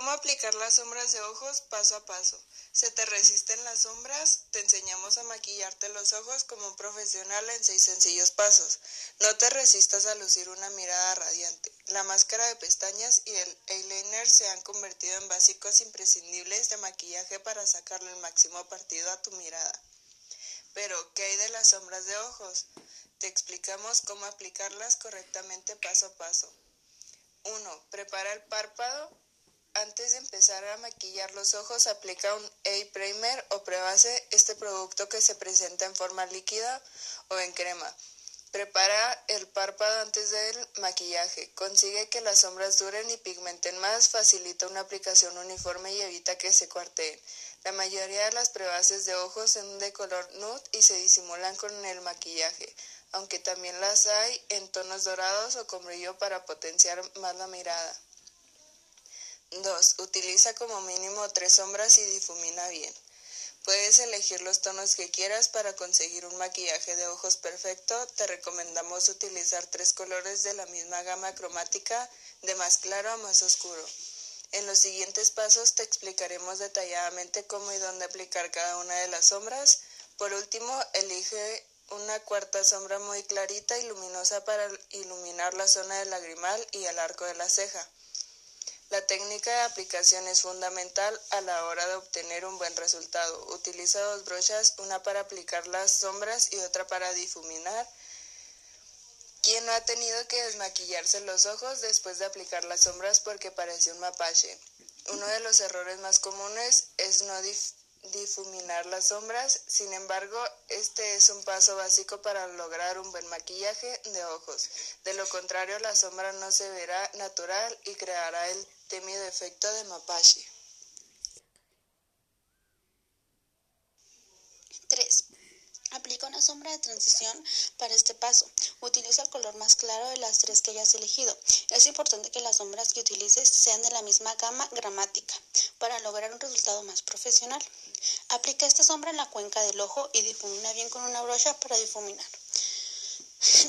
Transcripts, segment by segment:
¿Cómo aplicar las sombras de ojos paso a paso? ¿Se te resisten las sombras? Te enseñamos a maquillarte los ojos como un profesional en seis sencillos pasos. No te resistas a lucir una mirada radiante. La máscara de pestañas y el eyeliner se han convertido en básicos imprescindibles de maquillaje para sacarle el máximo partido a tu mirada. Pero, ¿qué hay de las sombras de ojos? Te explicamos cómo aplicarlas correctamente paso a paso. 1. Prepara el párpado antes de empezar a maquillar los ojos, aplica un A-Primer o prebase, este producto que se presenta en forma líquida o en crema. Prepara el párpado antes del maquillaje. Consigue que las sombras duren y pigmenten más, facilita una aplicación uniforme y evita que se cuarteen. La mayoría de las prebases de ojos son de color nude y se disimulan con el maquillaje, aunque también las hay en tonos dorados o con brillo para potenciar más la mirada. 2. Utiliza como mínimo tres sombras y difumina bien. Puedes elegir los tonos que quieras para conseguir un maquillaje de ojos perfecto. Te recomendamos utilizar tres colores de la misma gama cromática de más claro a más oscuro. En los siguientes pasos te explicaremos detalladamente cómo y dónde aplicar cada una de las sombras. Por último, elige una cuarta sombra muy clarita y luminosa para iluminar la zona del lagrimal y el arco de la ceja. La técnica de aplicación es fundamental a la hora de obtener un buen resultado. Utiliza dos brochas, una para aplicar las sombras y otra para difuminar. ¿Quién no ha tenido que desmaquillarse los ojos después de aplicar las sombras porque parece un mapache? Uno de los errores más comunes es no difuminar las sombras, sin embargo, este es un paso básico para lograr un buen maquillaje de ojos. De lo contrario, la sombra no se verá natural y creará el temido efecto de mapache. 3. Aplica una sombra de transición para este paso. Utiliza el color más claro de las tres que hayas elegido. Es importante que las sombras que utilices sean de la misma gama gramática para lograr un resultado más profesional. Aplica esta sombra en la cuenca del ojo y difumina bien con una brocha para difuminar.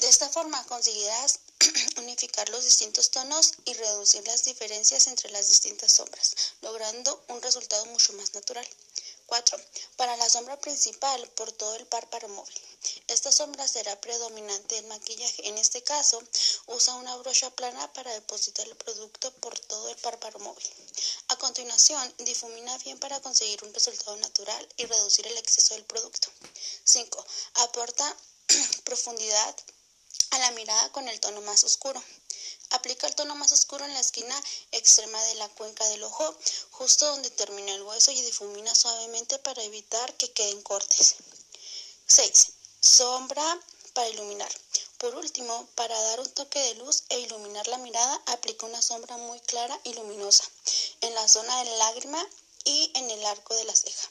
De esta forma conseguirás unificar los distintos tonos y reducir las diferencias entre las distintas sombras, logrando un resultado mucho más natural. 4. Para la sombra principal por todo el párpado móvil. Esta sombra será predominante en maquillaje. En este caso, usa una brocha plana para depositar el producto por todo el párpado móvil. A continuación, difumina bien para conseguir un resultado natural y reducir el exceso del producto. 5. Aporta profundidad a la mirada con el tono más oscuro. Aplica el tono más oscuro en la esquina extrema de la cuenca del ojo, justo donde termina el hueso y difumina suavemente para evitar que queden cortes. 6. Sombra para iluminar. Por último, para dar un toque de luz e iluminar la mirada, aplica una sombra muy clara y luminosa en la zona de la lágrima y en el arco de la ceja.